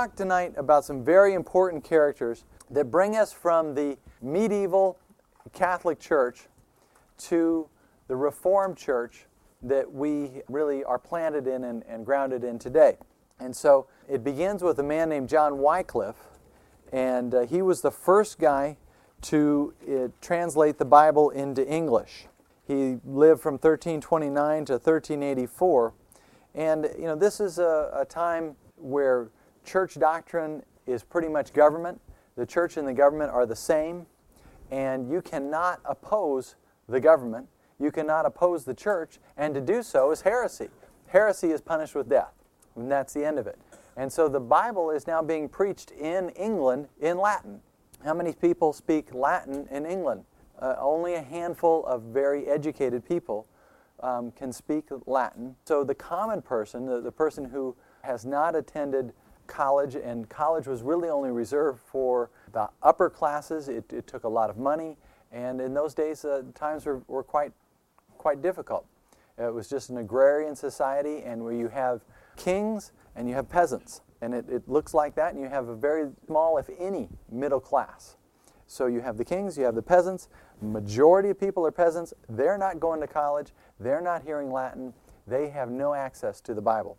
talk tonight about some very important characters that bring us from the medieval Catholic Church to the Reformed Church that we really are planted in and, and grounded in today. And so it begins with a man named John Wycliffe, and uh, he was the first guy to uh, translate the Bible into English. He lived from 1329 to 1384. And, you know, this is a, a time where church doctrine is pretty much government. The church and the government are the same. And you cannot oppose the government. You cannot oppose the church. And to do so is heresy. Heresy is punished with death. And that's the end of it. And so the Bible is now being preached in England in Latin. How many people speak Latin in England? Uh, only a handful of very educated people um, can speak Latin. So the common person, the, the person who has not attended college, and college was really only reserved for the upper classes. It, it took a lot of money, and in those days, uh, times were, were quite, quite difficult. It was just an agrarian society, and where you have kings and you have peasants. And it, it looks like that, and you have a very small, if any, middle class. So you have the kings, you have the peasants. Majority of people are peasants. They're not going to college. They're not hearing Latin. They have no access to the Bible.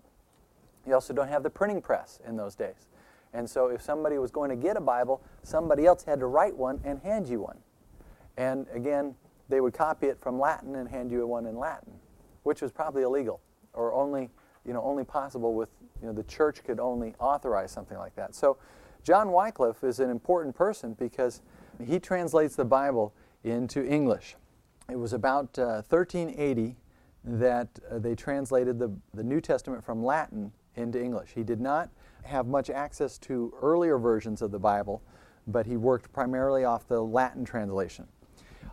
You also don't have the printing press in those days. And so if somebody was going to get a Bible, somebody else had to write one and hand you one. And again, they would copy it from Latin and hand you one in Latin, which was probably illegal or only, you know, only possible with, you know, the church could only authorize something like that. So John Wycliffe is an important person because he translates the Bible into English. It was about uh, 1380 that uh, they translated the, the New Testament from Latin into English. He did not have much access to earlier versions of the Bible, but he worked primarily off the Latin translation.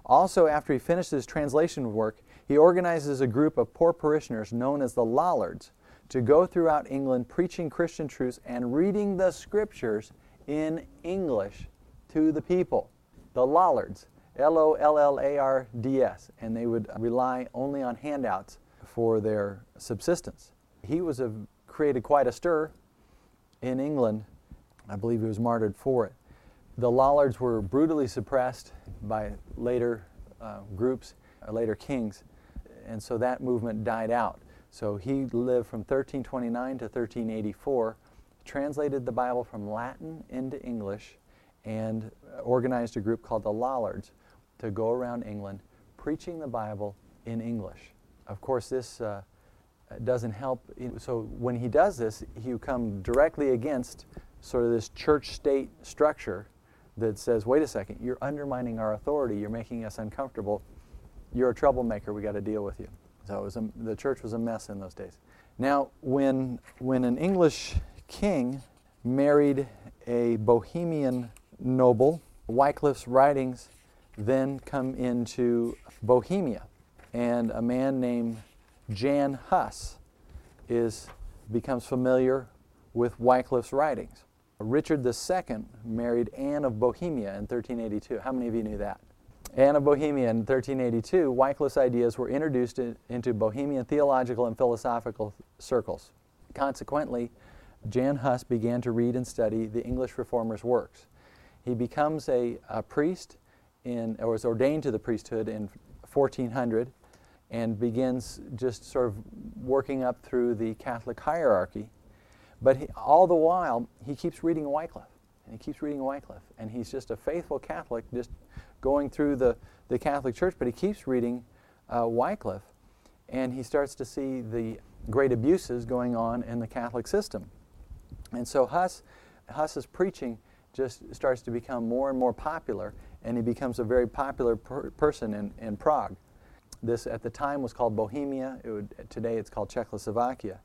Also, after he finished his translation work, he organizes a group of poor parishioners known as the Lollards to go throughout England preaching Christian truths and reading the scriptures in English to the people. The Lollards, L O L L A R D S, and they would rely only on handouts for their subsistence. He was a created quite a stir in England. I believe he was martyred for it. The Lollards were brutally suppressed by later uh, groups, uh, later kings, and so that movement died out. So he lived from 1329 to 1384, translated the Bible from Latin into English, and organized a group called the Lollards to go around England preaching the Bible in English. Of course, this uh, doesn't help. So when he does this, he come directly against sort of this church state structure that says, wait a second, you're undermining our authority, you're making us uncomfortable, you're a troublemaker, we got to deal with you. So a, the church was a mess in those days. Now, when, when an English king married a Bohemian noble, Wycliffe's writings then come into Bohemia, and a man named Jan Hus is, becomes familiar with Wycliffe's writings. Richard II married Anne of Bohemia in 1382. How many of you knew that? Anne of Bohemia in 1382, Wycliffe's ideas were introduced in, into Bohemian theological and philosophical circles. Consequently, Jan Hus began to read and study the English reformers' works. He becomes a, a priest in, or was ordained to the priesthood in 1400 and begins just sort of working up through the Catholic hierarchy. But he, all the while, he keeps reading Wycliffe, and he keeps reading Wycliffe, and he's just a faithful Catholic, just going through the, the Catholic Church, but he keeps reading uh, Wycliffe, and he starts to see the great abuses going on in the Catholic system. And so Huss, Huss's preaching just starts to become more and more popular, and he becomes a very popular per person in, in Prague. This at the time was called Bohemia. It would, today it's called Czechoslovakia.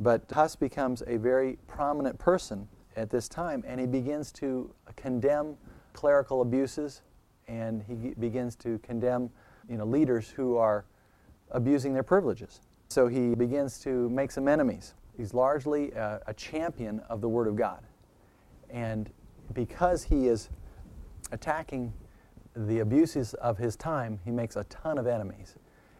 But Huss becomes a very prominent person at this time, and he begins to condemn clerical abuses, and he begins to condemn you know, leaders who are abusing their privileges. So he begins to make some enemies. He's largely a, a champion of the Word of God. And because he is attacking the abuses of his time, he makes a ton of enemies.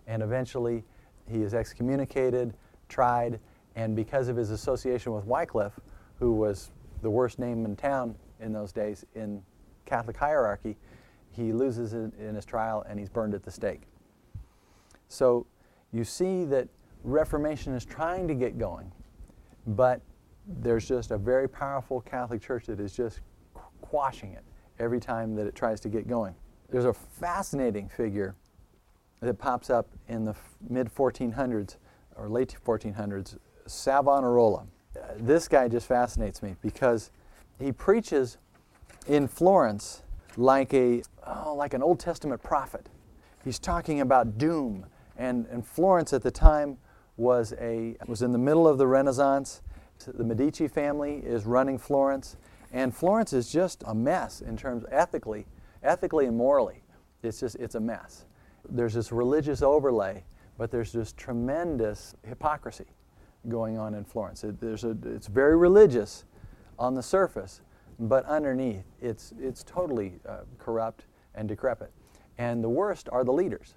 And eventually, he is excommunicated, tried, and because of his association with Wycliffe, who was the worst name in town in those days in Catholic hierarchy, he loses in, in his trial and he's burned at the stake. So you see that Reformation is trying to get going, but there's just a very powerful Catholic Church that is just quashing it every time that it tries to get going. There's a fascinating figure that pops up in the mid 1400s or late 1400s, Savonarola. This guy just fascinates me because he preaches in Florence like a oh, like an Old Testament prophet. He's talking about doom, and, and Florence at the time was a was in the middle of the Renaissance. The Medici family is running Florence, and Florence is just a mess in terms ethically, ethically and morally. It's just it's a mess. There's this religious overlay, but there's this tremendous hypocrisy going on in Florence. It, a, it's very religious on the surface, but underneath it's it's totally uh, corrupt and decrepit. And the worst are the leaders,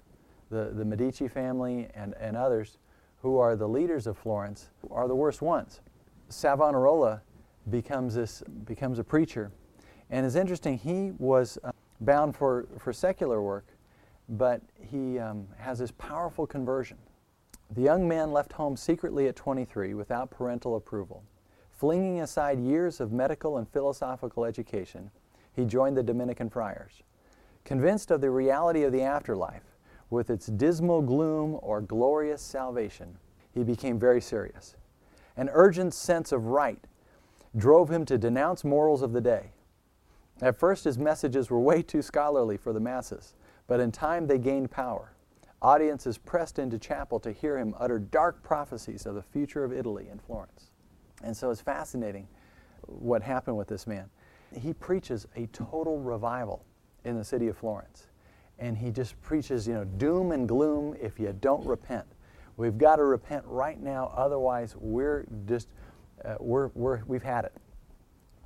the the Medici family and and others who are the leaders of Florence are the worst ones. Savonarola becomes, this, becomes a preacher. And it's interesting, he was uh, bound for, for secular work, but he um, has this powerful conversion. The young man left home secretly at 23 without parental approval. Flinging aside years of medical and philosophical education, he joined the Dominican friars. Convinced of the reality of the afterlife, with its dismal gloom or glorious salvation, he became very serious. An urgent sense of right drove him to denounce morals of the day. At first, his messages were way too scholarly for the masses, but in time they gained power. Audiences pressed into chapel to hear him utter dark prophecies of the future of Italy and Florence. And so it's fascinating what happened with this man. He preaches a total revival in the city of Florence and he just preaches, you know, doom and gloom if you don't repent. We've got to repent right now, otherwise we're just uh, we're, we're, we've had it.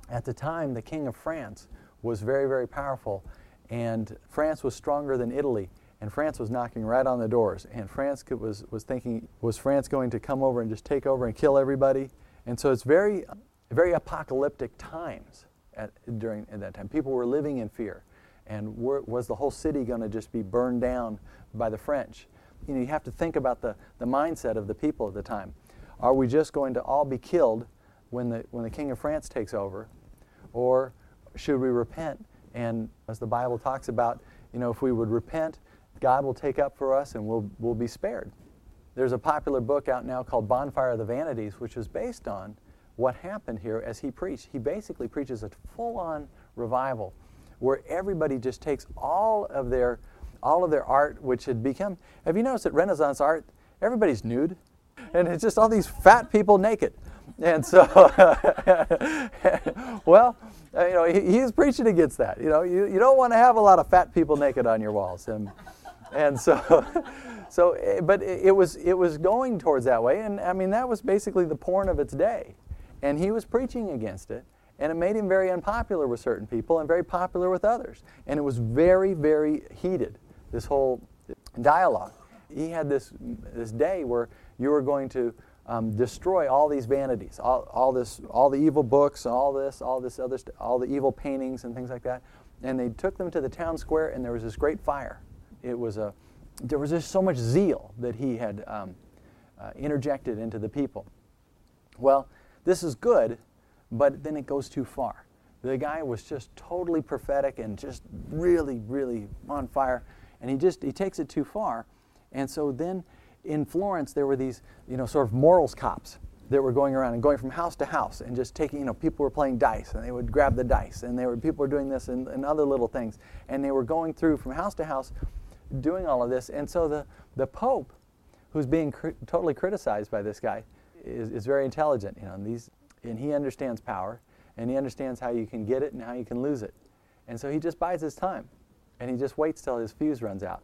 At the time, the king of France was very, very powerful, and France was stronger than Italy, and France was knocking right on the doors. And France could, was, was thinking, was France going to come over and just take over and kill everybody? And so it's very, very apocalyptic times at, during at that time. People were living in fear and were, was the whole city going to just be burned down by the French? You know, you have to think about the, the mindset of the people at the time. Are we just going to all be killed when the, when the King of France takes over? Or should we repent? And as the Bible talks about, you know, if we would repent, God will take up for us and we'll, we'll be spared. There's a popular book out now called Bonfire of the Vanities, which is based on what happened here as he preached. He basically preaches a full on revival where everybody just takes all of their all of their art, which had become. Have you noticed that Renaissance art? Everybody's nude, and it's just all these fat people naked. And so, well, you know, he, he's preaching against that. You know, you, you don't want to have a lot of fat people naked on your walls, and and so, so, eh, but it was it was going towards that way, and I mean that was basically the porn of its day, and he was preaching against it. And it made him very unpopular with certain people and very popular with others. And it was very, very heated, this whole dialogue. He had this, this day where you were going to um, destroy all these vanities, all, all, this, all the evil books, all this, all this other, st- all the evil paintings and things like that. And they took them to the town square, and there was this great fire. It was a, there was just so much zeal that he had um, uh, interjected into the people. Well, this is good but then it goes too far. The guy was just totally prophetic and just really, really on fire, and he just he takes it too far. And so then in Florence there were these, you know, sort of morals cops that were going around and going from house to house and just taking, you know, people were playing dice and they would grab the dice and they were people were doing this and, and other little things. And they were going through from house to house doing all of this. And so the, the Pope, who's being cr- totally criticized by this guy, is, is very intelligent. You know, and these and he understands power and he understands how you can get it and how you can lose it. And so he just buys his time and he just waits till his fuse runs out.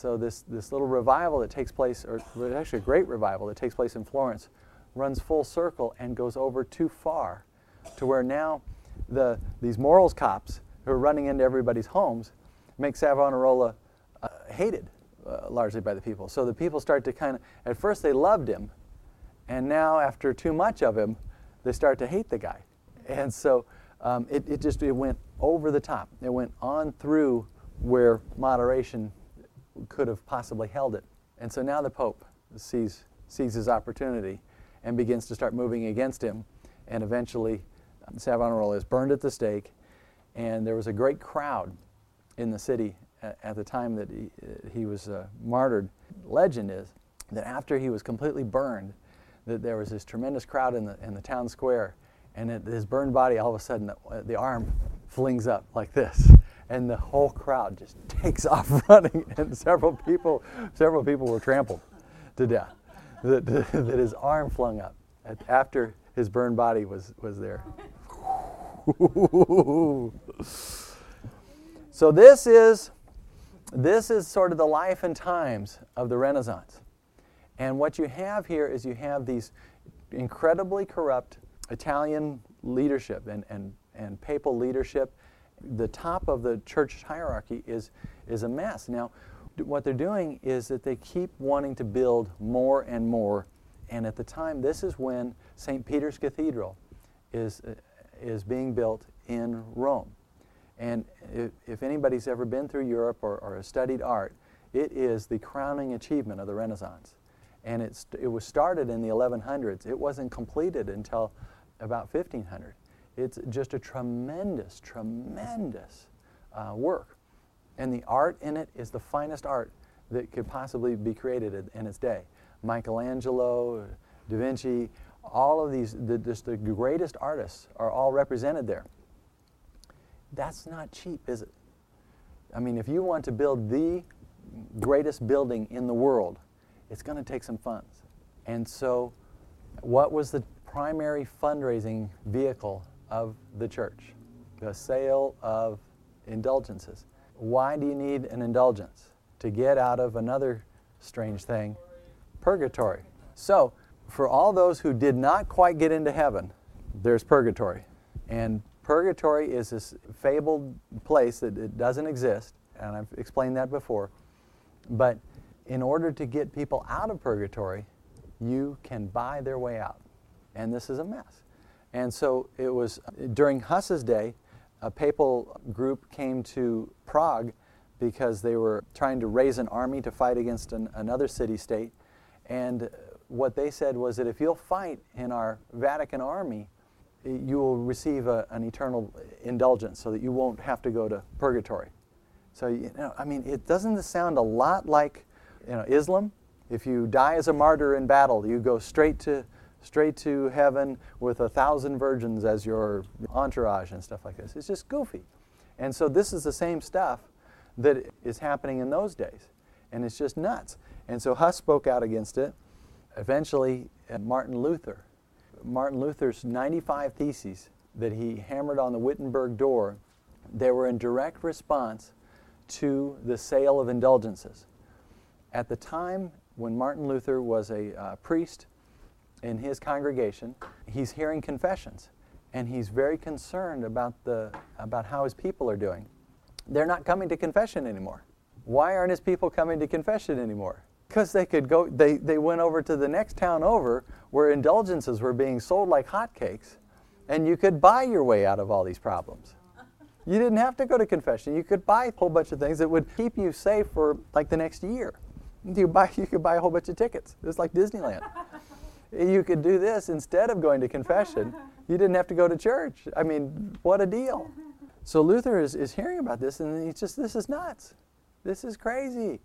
So this, this little revival that takes place, or actually a great revival that takes place in Florence, runs full circle and goes over too far to where now the, these morals cops who are running into everybody's homes make Savonarola uh, hated uh, largely by the people. So the people start to kind of, at first they loved him, and now after too much of him, they start to hate the guy. And so um, it, it just it went over the top. It went on through where moderation could have possibly held it. And so now the Pope sees, sees his opportunity and begins to start moving against him. And eventually, um, Savonarola is burned at the stake. And there was a great crowd in the city at, at the time that he, uh, he was uh, martyred. Legend is that after he was completely burned, that there was this tremendous crowd in the, in the town square. And his burned body, all of a sudden, the, the arm flings up like this and the whole crowd just takes off running, and several people, several people were trampled to death. That, that his arm flung up after his burned body was, was there. so this is this is sort of the life and times of the Renaissance. And what you have here is you have these incredibly corrupt Italian leadership and, and, and papal leadership the top of the church hierarchy is, is a mess. Now, what they're doing is that they keep wanting to build more and more. And at the time, this is when St. Peter's Cathedral is, uh, is being built in Rome. And if, if, anybody's ever been through Europe or, or studied art, it is the crowning achievement of the Renaissance. And it's, it was started in the 1100s. It wasn't completed until about 1500. It's just a tremendous, tremendous uh, work. And the art in it is the finest art that could possibly be created in, its day. Michelangelo, Da Vinci, all of these, the, just the greatest artists are all represented there. That's not cheap, is it? I mean, if you want to build the greatest building in the world, it's going to take some funds. And so, what was the primary fundraising vehicle of the church, the sale of indulgences. Why do you need an indulgence? To get out of another strange thing, purgatory. So, for all those who did not quite get into heaven, there's purgatory. And purgatory is this fabled place that it doesn't exist, and I've explained that before. But in order to get people out of purgatory, you can buy their way out. And this is a mess. And so it was during Huss's day, a papal group came to Prague because they were trying to raise an army to fight against an, another city state. And what they said was that if you'll fight in our Vatican army, you will receive a, an eternal indulgence so that you won't have to go to purgatory. So, you know, I mean, it doesn't sound a lot like you know, Islam. If you die as a martyr in battle, you go straight to straight to heaven with a thousand virgins as your entourage and stuff like this. It's just goofy. And so this is the same stuff that is happening in those days. And it's just nuts. And so Huss spoke out against it. Eventually, uh, Martin Luther, Martin Luther's 95 theses that he hammered on the Wittenberg door, they were in direct response to the sale of indulgences. At the time when Martin Luther was a uh, priest in his congregation, he's hearing confessions, and he's very concerned about, the, about how his people are doing. They're not coming to confession anymore. Why aren't his people coming to confession anymore? Because they could go, they, they went over to the next town over where indulgences were being sold like hotcakes, and you could buy your way out of all these problems. You didn't have to go to confession. You could buy a whole bunch of things that would keep you safe for like the next year. You, buy, you could buy a whole bunch of tickets. It's like Disneyland you could do this instead of going to confession. You didn't have to go to church. I mean, what a deal. So Luther is, is hearing about this and he's just, this is nuts. This is crazy.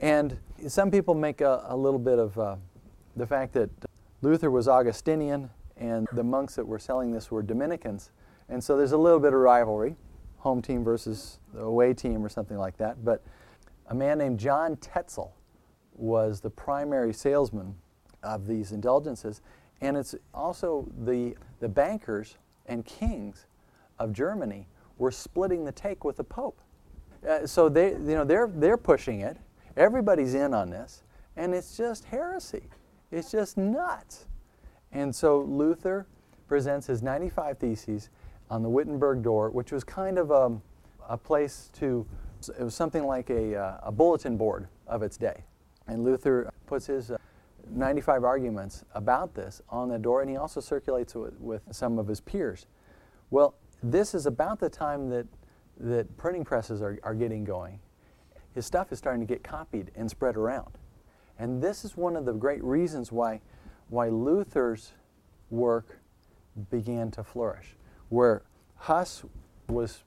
And some people make a, a little bit of uh, the fact that Luther was Augustinian and the monks that were selling this were Dominicans. And so there's a little bit of rivalry, home team versus the away team or something like that. But a man named John Tetzel was the primary salesman of these indulgences. And it's also the, the bankers and kings of Germany were splitting the take with the Pope. Uh, so they, you know, they're, they're pushing it. Everybody's in on this. And it's just heresy. It's just nuts. And so Luther presents his 95 Theses on the Wittenberg door, which was kind of a, a place to, it was something like a, uh, a bulletin board of its day. And Luther puts his uh, 95 arguments about this on the door, and he also circulates it with, with some of his peers. Well, this is about the time that, that printing presses are, are getting going. His stuff is starting to get copied and spread around. And this is one of the great reasons why, why Luther's work began to flourish. Where Huss was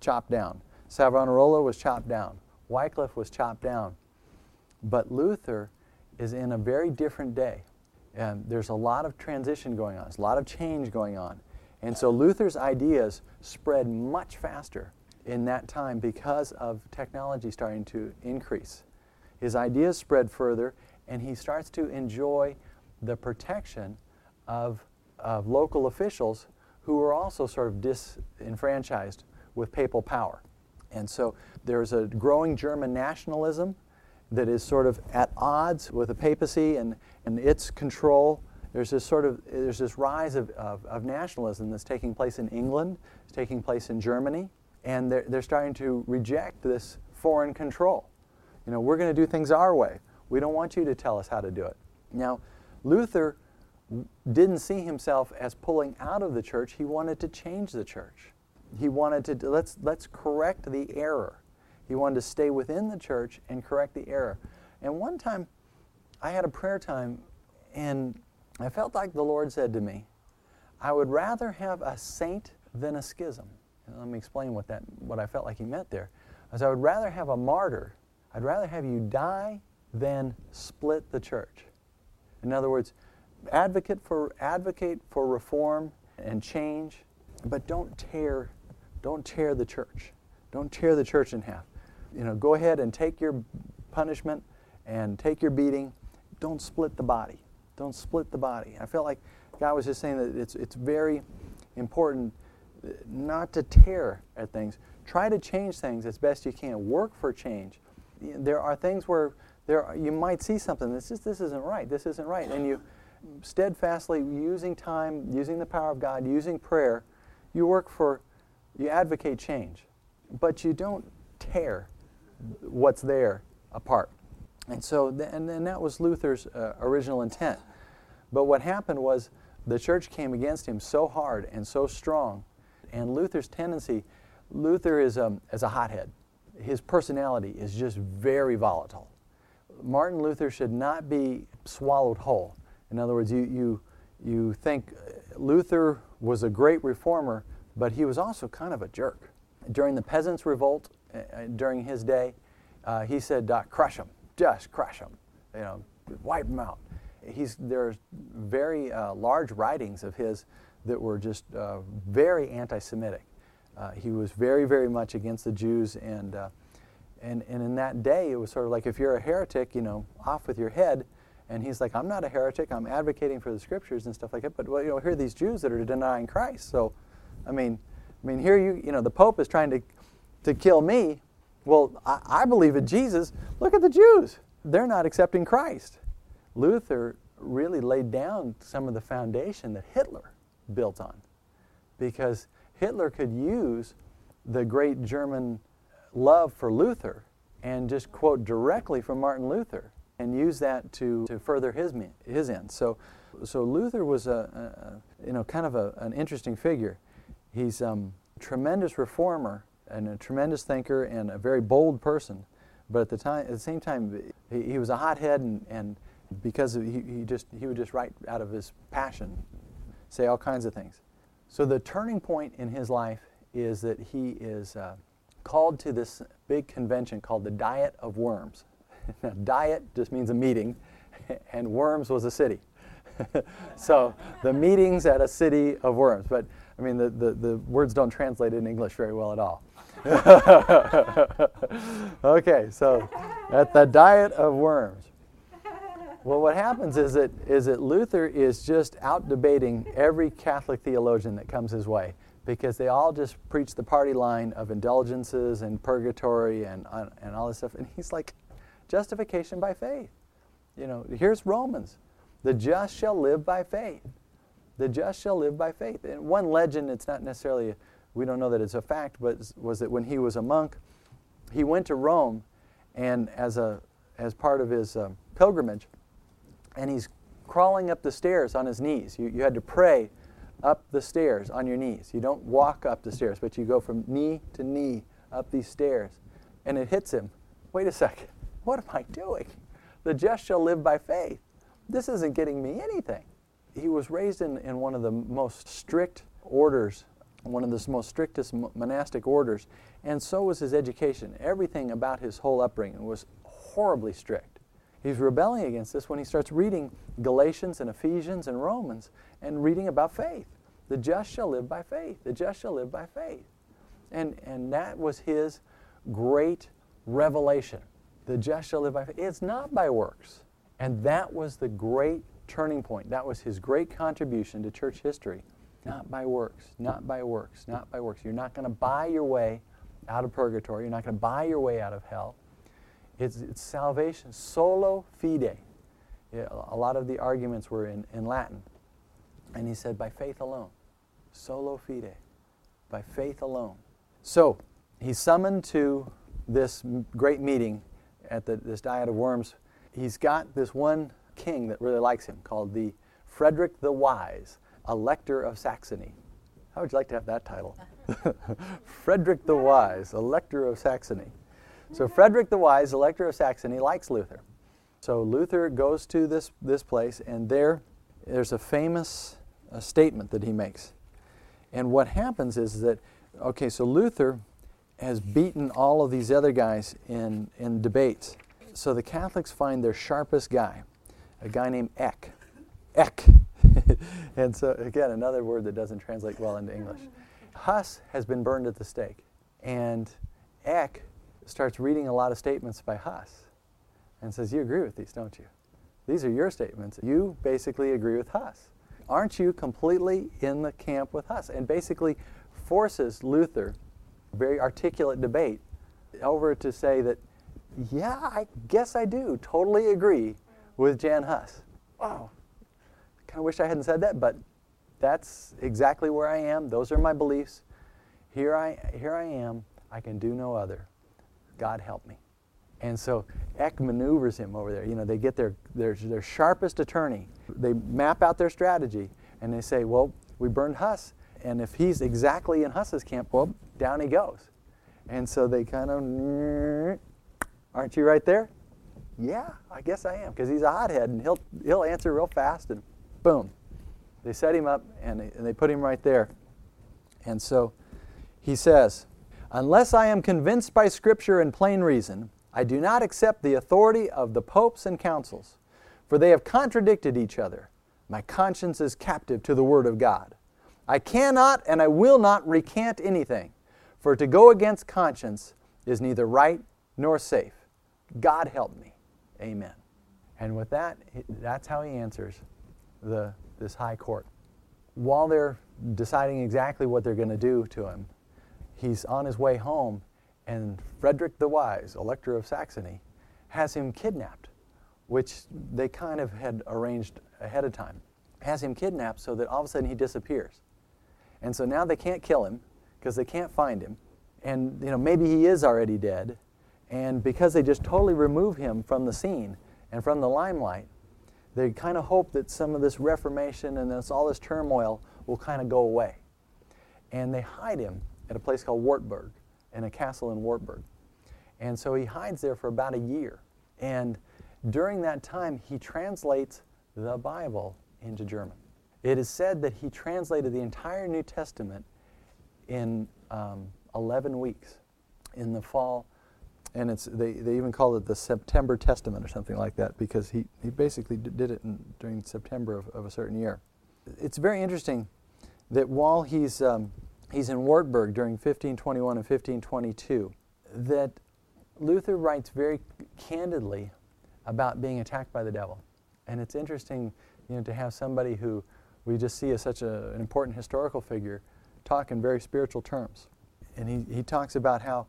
chopped down, Savonarola was chopped down, Wycliffe was chopped down. But Luther is in a very different day. And there's a lot of transition going on, there's a lot of change going on. And so Luther's ideas spread much faster in that time because of technology starting to increase. His ideas spread further, and he starts to enjoy the protection of, of local officials who were also sort of disenfranchised with papal power. And so there's a growing German nationalism that is sort of at odds with the papacy and, and its control. There's this sort of there's this rise of, of, of nationalism that's taking place in England, it's taking place in Germany, and they're, they're starting to reject this foreign control. You know, we're going to do things our way. We don't want you to tell us how to do it. Now, Luther didn't see himself as pulling out of the church. He wanted to change the church. He wanted to let's let's correct the error. He wanted to stay within the church and correct the error. And one time, I had a prayer time, and I felt like the Lord said to me, "I would rather have a saint than a schism." And let me explain what that what I felt like He meant there. As I would rather have a martyr. I'd rather have you die than split the church. In other words, advocate for advocate for reform and change, but don't tear don't tear the church. Don't tear the church in half. You know, go ahead and take your punishment and take your beating. Don't split the body. Don't split the body. I felt like God was just saying that it's it's very important not to tear at things. Try to change things as best you can. Work for change. There are things where there are, you might see something this is this isn't right. This isn't right, and you steadfastly using time, using the power of God, using prayer, you work for, you advocate change, but you don't tear what's there apart. And so, th- and, and that was Luther's uh, original intent. But what happened was the church came against him so hard and so strong. And Luther's tendency, Luther is, um, is a hothead. His personality is just very volatile. Martin Luther should not be swallowed whole. In other words, you, you, you think Luther was a great reformer, but he was also kind of a jerk. During the Peasants' Revolt, uh, during his day, uh, he said, crush them, just crush them, you know, wipe them out. He's, there's very uh, large writings of his that were just uh, very anti-Semitic. he was very, very much against the Jews, and, and, and in that day, it was sort of like if you're a heretic, you know, off with your head. And he's like, I'm not a heretic. I'm advocating for the scriptures and stuff like that. But well, you know, here are these Jews that are denying Christ. So, I mean, I mean, here you, you know, the Pope is trying to, to kill me. Well, I, I believe in Jesus. Look at the Jews. They're not accepting Christ. Luther really laid down some of the foundation that Hitler built on, because Hitler could use the great German love for Luther and just quote directly from Martin Luther and use that to, to further his, his ends. So, so Luther was a, a you know, kind of a, an interesting figure. He's a um, tremendous reformer and a tremendous thinker and a very bold person. But at the time, at the same time, he, he was a hothead, and, and because he, he just he would just write out of his passion, say all kinds of things. So the turning point in his life is that he is uh, called to this big convention called the Diet of Worms. now, diet just means a meeting, and Worms was a city. so the meetings at a city of worms. But I mean, the, the, the words don't translate in English very well at all. okay, so at the diet of worms. Well, what happens is that, is that Luther is just out debating every Catholic theologian that comes his way because they all just preach the party line of indulgences and purgatory and, uh, and all this stuff. And he's like, justification by faith. You know, here's Romans. The just shall live by faith. The just shall live by faith. And one legend, it's not necessarily, we don't know that it's a fact, but was that when he was a monk, he went to Rome, and as, a, as part of his uh, pilgrimage, and he's crawling up the stairs on his knees. You, you had to pray up the stairs on your knees. You don't walk up the stairs, but you go from knee to knee up these stairs. And it hits him. Wait a second. What am I doing? The just shall live by faith. This isn't getting me anything. He was raised in, in one of the most strict orders, one of the most strictest monastic orders, and so was his education. Everything about his whole upbringing was horribly strict. He's rebelling against this when he starts reading Galatians and Ephesians and Romans and reading about faith. The just shall live by faith. The just shall live by faith. And, and that was his great revelation. The just shall live by faith. It's not by works. And that was the great turning point. That was his great contribution to church history. Not by works, not by works, not by works. You're not going to buy your way out of purgatory. You're not going to buy your way out of hell. It's, it's salvation, solo fide. Yeah, a lot of the arguments were in, in Latin. And he said, by faith alone. Solo fide. By faith alone. So, he's summoned to this great meeting at the, this Diet of Worms. He's got this one king that really likes him called the Frederick the Wise, Elector of Saxony. How would you like to have that title? Frederick the Wise, Elector of Saxony. So Frederick the Wise, Elector of Saxony, likes Luther. So Luther goes to this, this place, and there, there's a famous uh, statement that he makes. And what happens is that, okay, so Luther has beaten all of these other guys in, in debates. So the Catholics find their sharpest guy, a guy named Eck. Eck. and so, again, another word that doesn't translate well into English. Huss has been burned at the stake. And Eck starts reading a lot of statements by Huss and says, You agree with these, don't you? These are your statements. You basically agree with Huss. Aren't you completely in the camp with Huss? And basically forces Luther, very articulate debate, over to say that, yeah, I guess I do totally agree with Jan Hus. Wow. Kind of wish I hadn't said that, but that's exactly where I am. Those are my beliefs. Here I, here I am. I can do no other. God help me. And so Eck maneuvers him over there. You know, they get their, their, their sharpest attorney. They map out their strategy and they say, well, we burned Huss. And if he's exactly in Huss's camp, well, down he goes. And so they kind of, aren't you right there? Yeah, I guess I am, because he's a hothead and he'll, he'll answer real fast and boom. They set him up and they, and they put him right there. And so he says, Unless I am convinced by Scripture and plain reason, I do not accept the authority of the popes and councils, for they have contradicted each other. My conscience is captive to the Word of God. I cannot and I will not recant anything, for to go against conscience is neither right nor safe. God help me. Amen. And with that, that's how he answers the, this high court. While they're deciding exactly what they're going to do to him, he's on his way home, and Frederick the Wise, Elector of Saxony, has him kidnapped, which they kind of had arranged ahead of time. Has him kidnapped so that all of a sudden he disappears. And so now they can't kill him because they can't find him. And you know, maybe he is already dead. And because they just totally remove him from the scene and from the limelight, they kind of hope that some of this reformation and this, all this turmoil will kind of go away. And they hide him at a place called Wartburg, in a castle in Wartburg. And so he hides there for about a year. And during that time, he translates the Bible into German. It is said that he translated the entire New Testament in um, 11 weeks in the fall. And it's, they, they even call it the September Testament or something like that because he, he basically did it in, during September of, of a certain year. It's very interesting that while he's um, he's in Wartburg during 1521 and 1522, that Luther writes very candidly about being attacked by the devil. And it's interesting you know, to have somebody who we just see as such a, an important historical figure talk in very spiritual terms. And he, he talks about how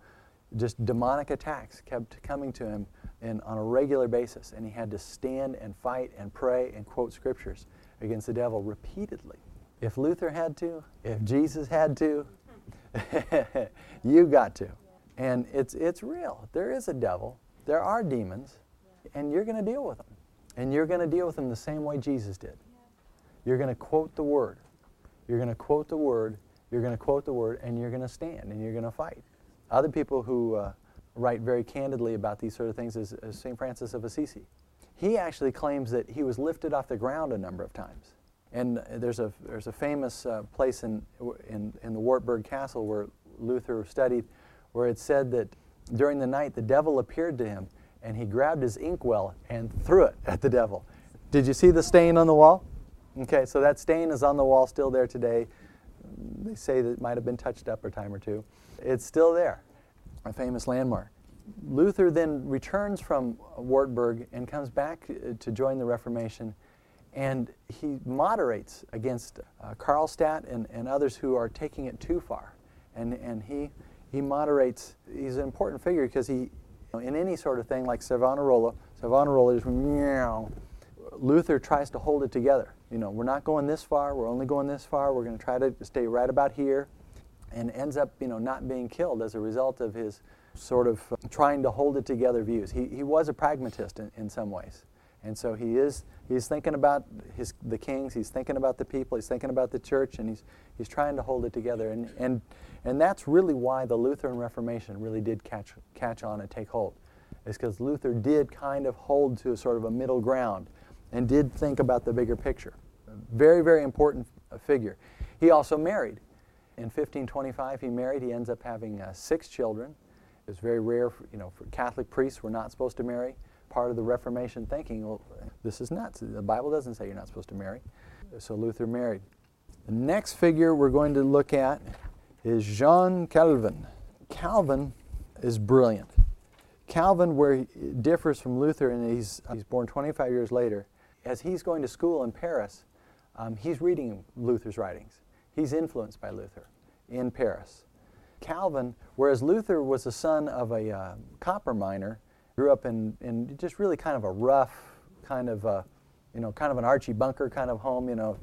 just demonic attacks kept coming to him in, on a regular basis, and he had to stand and fight and pray and quote scriptures against the devil repeatedly. If Luther had to, if Jesus had to, you got to. And it's, it's real. There is a devil, there are demons, and you're going to deal with them. And you're going to deal with them the same way Jesus did. You're going to quote the word. You're going to quote the word. You're going to quote the word, and you're going to stand and you're going to fight. Other people who uh, write very candidly about these sort of things is, is St. Francis of Assisi. He actually claims that he was lifted off the ground a number of times. And there's a, there's a famous uh, place in, in, in the Wartburg Castle where Luther studied where it said that during the night the devil appeared to him and he grabbed his inkwell and threw it at the devil. Did you see the stain on the wall? Okay, so that stain is on the wall still there today. They say that it might have been touched up a time or two. It's still there, a famous landmark. Luther then returns from Wartburg and comes back uh, to join the Reformation, and he moderates against uh, Karlstadt and, and others who are taking it too far. And, and he, he moderates, he's an important figure because he, in any sort of thing like Savonarola, Savonarola is meow. Luther tries to hold it together. You know, we're not going this far, we're only going this far, we're going to try to stay right about here, and ends up, you know, not being killed as a result of his sort of uh, trying to hold it together views. He, he was a pragmatist in, in some ways. And so he is he's thinking about his, the kings, he's thinking about the people, he's thinking about the church, and he's, he's trying to hold it together. And, and, and that's really why the Lutheran Reformation really did catch, catch on and take hold, is because Luther did kind of hold to a sort of a middle ground and did think about the bigger picture. Very, very important figure. He also married. In 1525, he married. He ends up having uh, six children. It's very rare, for, you know, for Catholic priests were not supposed to marry. Part of the Reformation thinking, well, this is nuts. The Bible doesn't say you're not supposed to marry. So Luther married. The next figure we're going to look at is Jean Calvin. Calvin is brilliant. Calvin, where he differs from Luther, and he's, he's born 25 years later, as he's going to school in Paris, um, he's reading Luther's writings. He's influenced by Luther in Paris. Calvin, whereas Luther was the son of a uh, copper miner, grew up in, in just really kind of a rough, kind of you know, kind of an Archie Bunker kind of home, you know,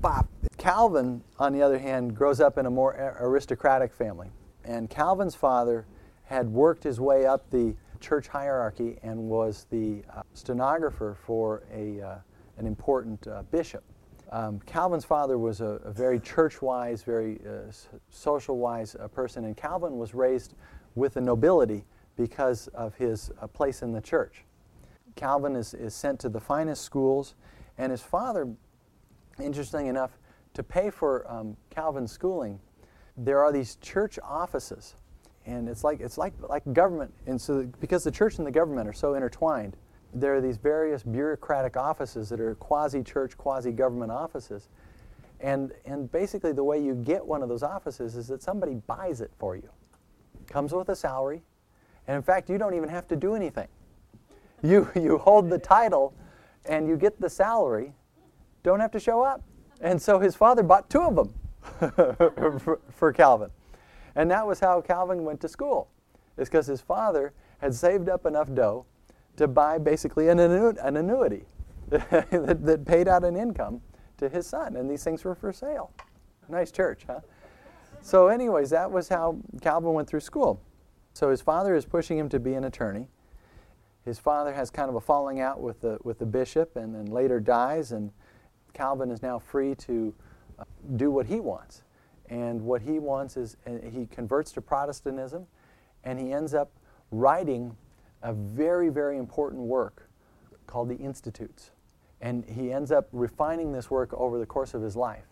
bop. Calvin, on the other hand, grows up in a more aristocratic family. And Calvin's father had worked his way up the church hierarchy and was the uh, stenographer for a, uh, an important uh, bishop. Um, Calvin's father was a, a very church-wise, very uh, social-wise uh, person, and Calvin was raised with the nobility because of his uh, place in the church. Calvin is, is sent to the finest schools, and his father, interesting enough, to pay for um, Calvin's schooling, there are these church offices, and it's like it's like like government, and so because the church and the government are so intertwined, there are these various bureaucratic offices that are quasi-church, quasi-government offices. And, and basically the way you get one of those offices is that somebody buys it for you. Comes with a salary, and in fact, you don't even have to do anything. You, you hold the title and you get the salary, don't have to show up. And so his father bought two of them for, for Calvin. And that was how Calvin went to school. It's because his father had saved up enough dough to buy basically an, an annuity that, that paid out an income to his son. And these things were for sale. Nice church, huh? So, anyways, that was how Calvin went through school. So his father is pushing him to be an attorney. His father has kind of a falling out with the, with the bishop and then later dies, and Calvin is now free to uh, do what he wants. And what he wants is he converts to Protestantism, and he ends up writing a very, very important work called the Institutes. And he ends up refining this work over the course of his life.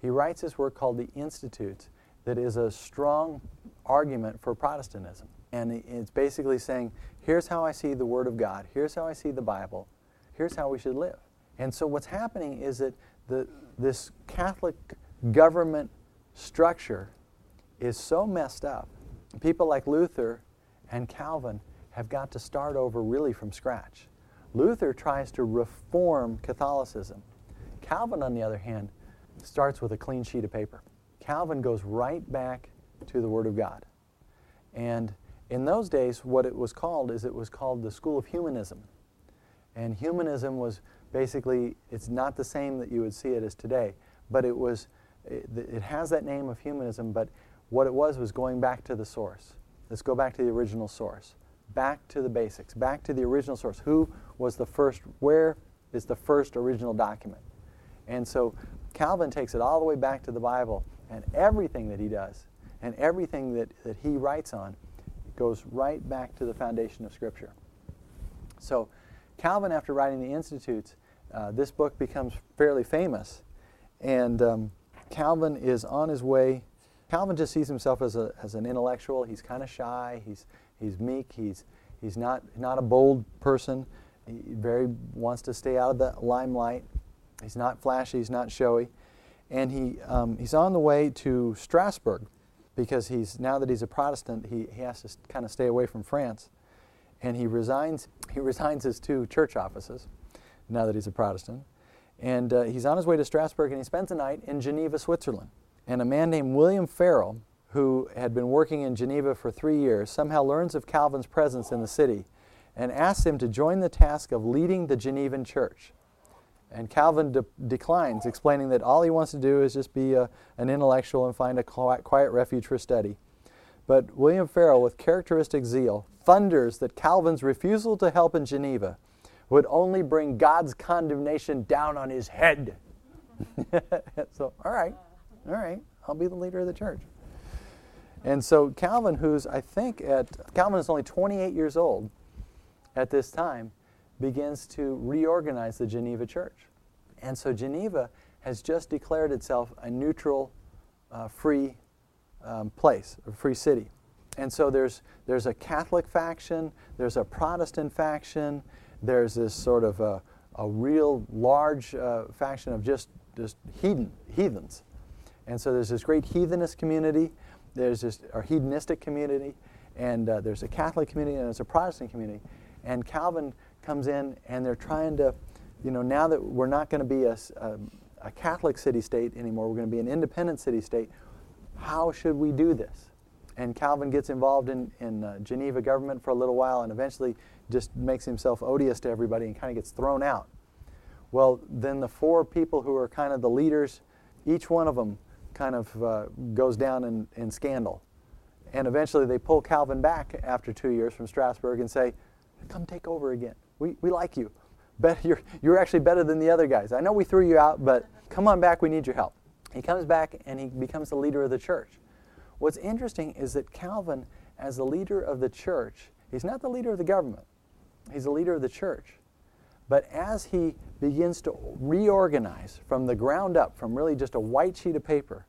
He writes this work called the Institutes that is a strong argument for Protestantism. And it's basically saying, here's how I see the Word of God, here's how I see the Bible, here's how we should live. And so what's happening is that the, this Catholic government structure is so messed up. People like Luther and Calvin have got to start over really from scratch. Luther tries to reform Catholicism. Calvin, on the other hand, starts with a clean sheet of paper. Calvin goes right back to the Word of God. And in those days, what it was called is it was called the School of Humanism. And humanism was basically, it's not the same that you would see it as today, but it was, it, it has that name of humanism, but what it was was going back to the source. Let's go back to the original source, back to the basics, back to the original source. Who was the first, where is the first original document. And so Calvin takes it all the way back to the Bible, and everything that he does and everything that, that he writes on goes right back to the foundation of Scripture. So, Calvin, after writing the Institutes, uh, this book becomes fairly famous. And um, Calvin is on his way. Calvin just sees himself as, a, as an intellectual. He's kind of shy, he's, he's meek, he's, he's not, not a bold person. He very wants to stay out of the limelight. He's not flashy, he's not showy. And he, um, he's on the way to Strasbourg because he's, now that he's a Protestant, he, he has to kind of stay away from France. And he resigns, he resigns his two church offices now that he's a Protestant. And uh, he's on his way to Strasbourg and he spends the night in Geneva, Switzerland. And a man named William Farel, who had been working in Geneva for three years, somehow learns of Calvin's presence in the city and asks him to join the task of leading the Genevan church. And Calvin de- declines, explaining that all he wants to do is just be a, an intellectual and find a quiet, refuge for study. But William Farel, with characteristic zeal, thunders that Calvin's refusal to help in Geneva would only bring God's condemnation down on his head. so, all right, all right, I'll be the leader of the church. And so Calvin, who's I think at Calvin is only 28 years old at this time, begins to reorganize the Geneva church. And so Geneva has just declared itself a neutral, uh, free um, place, a free city. And so there's, there's a Catholic faction, there's a Protestant faction, there's this sort of a, a real large uh, faction of just, just heathen, heathens. And so there's this great heathenist community, there's this a hedonistic community, and uh, there's a Catholic community and there's a Protestant community. And Calvin comes in and they're trying to, you know, now that we're not going to be a, a, a Catholic city state anymore, we're going to be an independent city state, how should we do this? And Calvin gets involved in, in uh, Geneva government for a little while and eventually just makes himself odious to everybody and kind of gets thrown out. Well, then the four people who are kind of the leaders, each one of them kind of uh, goes down in, in scandal. And eventually they pull Calvin back after two years from Strasbourg and say, Come take over again. We, we like you. But you're, you're actually better than the other guys. I know we threw you out, but come on back. We need your help. He comes back and he becomes the leader of the church. What's interesting is that Calvin, as the leader of the church, he's not the leader of the government, he's the leader of the church. But as he begins to reorganize from the ground up, from really just a white sheet of paper,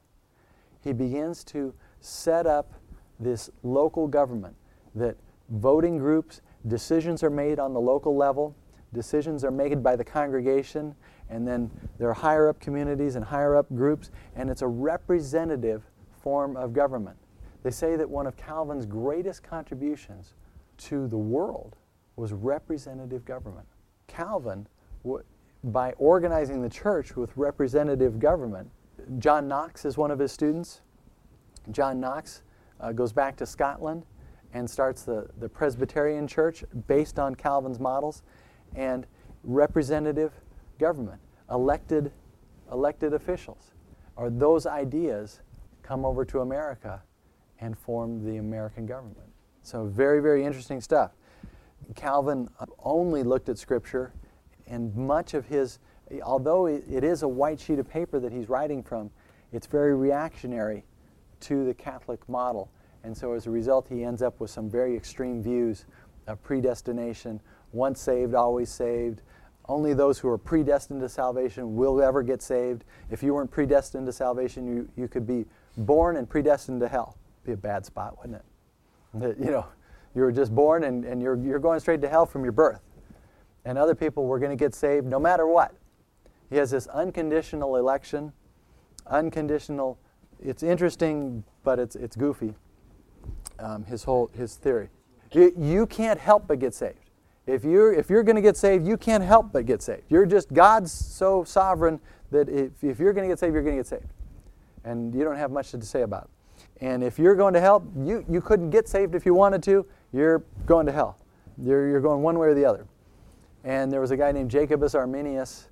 he begins to set up this local government that voting groups, decisions are made on the local level, decisions are made by the congregation, and then there are higher up communities and higher up groups, and it's a representative form of government. They say that one of Calvin's greatest contributions to the world was representative government. Calvin, by organizing the church with representative government, John Knox is one of his students. John Knox uh, goes back to Scotland and starts the, the Presbyterian Church based on Calvin's models and representative government, elected, elected officials. Are those ideas come over to America and form the American government. So, very, very interesting stuff. Calvin only looked at Scripture, and much of his, although it is a white sheet of paper that he's writing from, it's very reactionary to the Catholic model. And so, as a result, he ends up with some very extreme views of predestination once saved, always saved. Only those who are predestined to salvation will ever get saved. If you weren't predestined to salvation, you, you could be born and predestined to hell. Be a bad spot, wouldn't it? You know, you were just born and, and you're, you're going straight to hell from your birth. And other people were going to get saved no matter what. He has this unconditional election, unconditional. It's interesting, but it's, it's goofy. Um, his whole his theory. You, you can't help but get saved. If you're if you're going to get saved, you can't help but get saved. You're just God's so sovereign that if, if you're going to get saved, you're going to get saved and you don't have much to say about it. And if you're going to help, you, you couldn't get saved if you wanted to, you're going to hell. You're, you're going one way or the other. And there was a guy named Jacobus Arminius,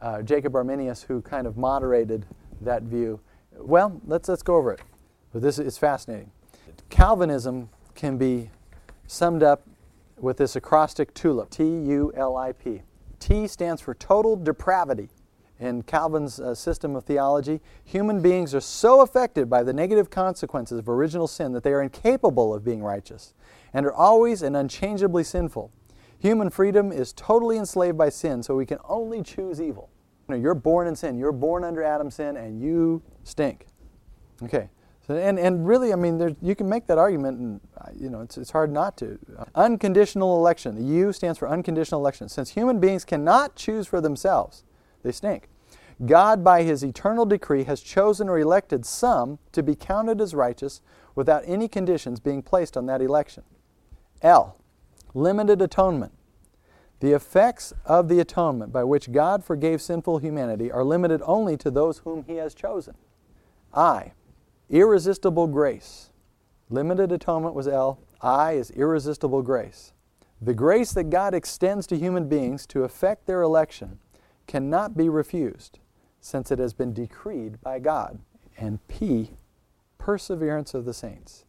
uh, Jacob Arminius, who kind of moderated that view. Well, let's, let's go over it. But this is fascinating. Calvinism can be summed up with this acrostic TULIP, T U L I P. T stands for total depravity. In Calvin's uh, system of theology, human beings are so affected by the negative consequences of original sin that they are incapable of being righteous and are always and unchangeably sinful. Human freedom is totally enslaved by sin, so we can only choose evil. You know, you're born in sin. You're born under Adam's sin, and you stink. Okay. So, and, and really, I mean, you can make that argument, and uh, you know, it's, it's hard not to. Unconditional election. The U stands for unconditional election. Since human beings cannot choose for themselves, they stink. God, by his eternal decree, has chosen or elected some to be counted as righteous without any conditions being placed on that election. L. Limited atonement. The effects of the atonement by which God forgave sinful humanity are limited only to those whom He has chosen. I. Irresistible grace. Limited atonement was L. I is irresistible grace. The grace that God extends to human beings to effect their election cannot be refused, since it has been decreed by God. And P. Perseverance of the saints.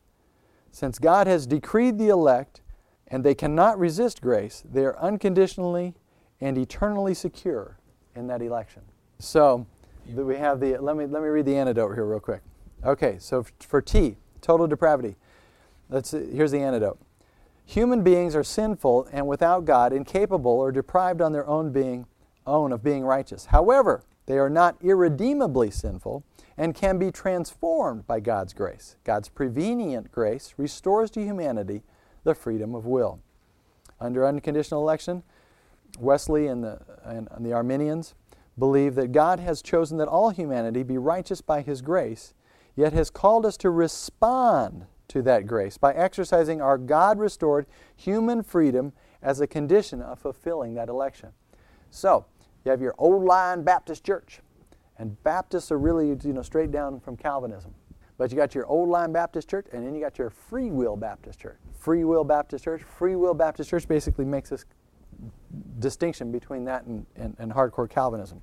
Since God has decreed the elect, and they cannot resist grace. They are unconditionally and eternally secure in that election. So we have the let me let me read the antidote here real quick. Okay, so for T, total depravity. Let's here's the antidote. Human beings are sinful and without God, incapable or deprived on their own being own of being righteous. However, they are not irredeemably sinful and can be transformed by God's grace. God's prevenient grace restores to humanity the freedom of will. Under unconditional election, Wesley and the, and, and the Arminians believe that God has chosen that all humanity be righteous by His grace, yet has called us to respond to that grace by exercising our God restored human freedom as a condition of fulfilling that election. So, you have your old line Baptist church, and Baptists are really you know straight down from Calvinism. But you got your old line Baptist church, and then you got your free will Baptist church. Free will Baptist church. Free will Baptist church basically makes this distinction between that and, and, and hardcore Calvinism.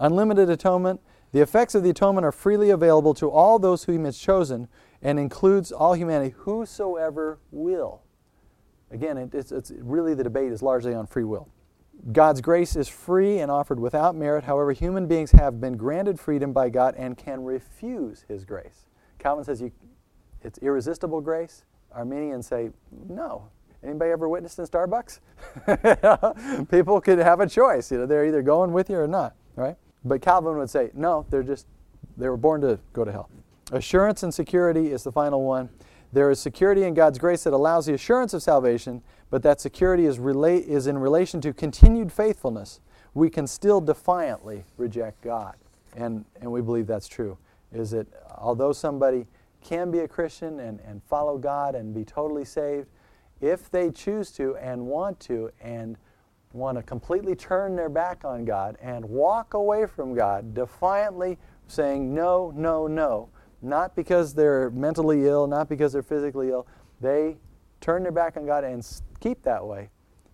Unlimited atonement. The effects of the atonement are freely available to all those whom He has chosen and includes all humanity, whosoever will. Again, it, it's, it's really the debate is largely on free will. God's grace is free and offered without merit. However, human beings have been granted freedom by God and can refuse His grace. Calvin says you, it's irresistible grace. Arminians say no. Anybody ever witnessed in Starbucks? People could have a choice. You know, they're either going with you or not, right? But Calvin would say no. They're just they were born to go to hell. Assurance and security is the final one. There is security in God's grace that allows the assurance of salvation, but that security is, relate, is in relation to continued faithfulness. We can still defiantly reject God. And, and we believe that's true. Is that although somebody can be a Christian and, and follow God and be totally saved, if they choose to and want to and want to completely turn their back on God and walk away from God, defiantly saying no, no, no, not because they're mentally ill, not because they're physically ill, they turn their back on God and keep that way,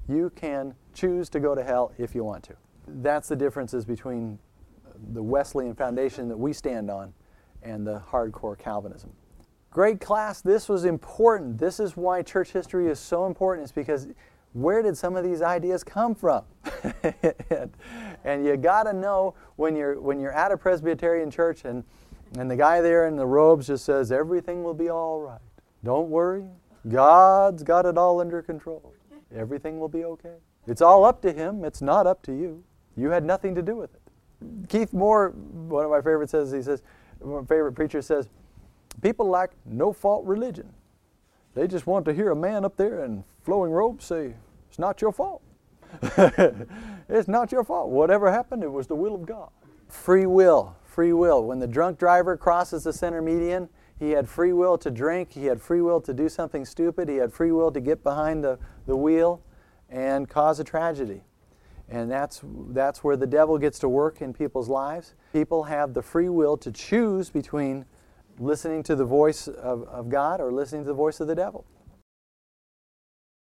you can choose to go to hell if you want to. That's the differences between the Wesleyan foundation that we stand on and the hardcore Calvinism. Great class, this was important. This is why church history is so important, is because where did some of these ideas come from? and, and, you got to know when you're, when you're at a Presbyterian church and, and the guy there in the robes just says, everything will be all right. Don't worry. God's got it all under control. Everything will be okay. It's all up to Him. It's not up to you. You had nothing to do with it. Keith Moore, one of my favorites, says, he says, my favorite preacher says, people like no fault religion. They just want to hear a man up there in flowing robes say, It's not your fault. it's not your fault. Whatever happened, it was the will of God. Free will, free will. When the drunk driver crosses the center median, he had free will to drink, he had free will to do something stupid, he had free will to get behind the, the wheel and cause a tragedy. And that's, that's where the devil gets to work in people's lives. People have the free will to choose between listening to the voice of, of God or listening to the voice of the devil.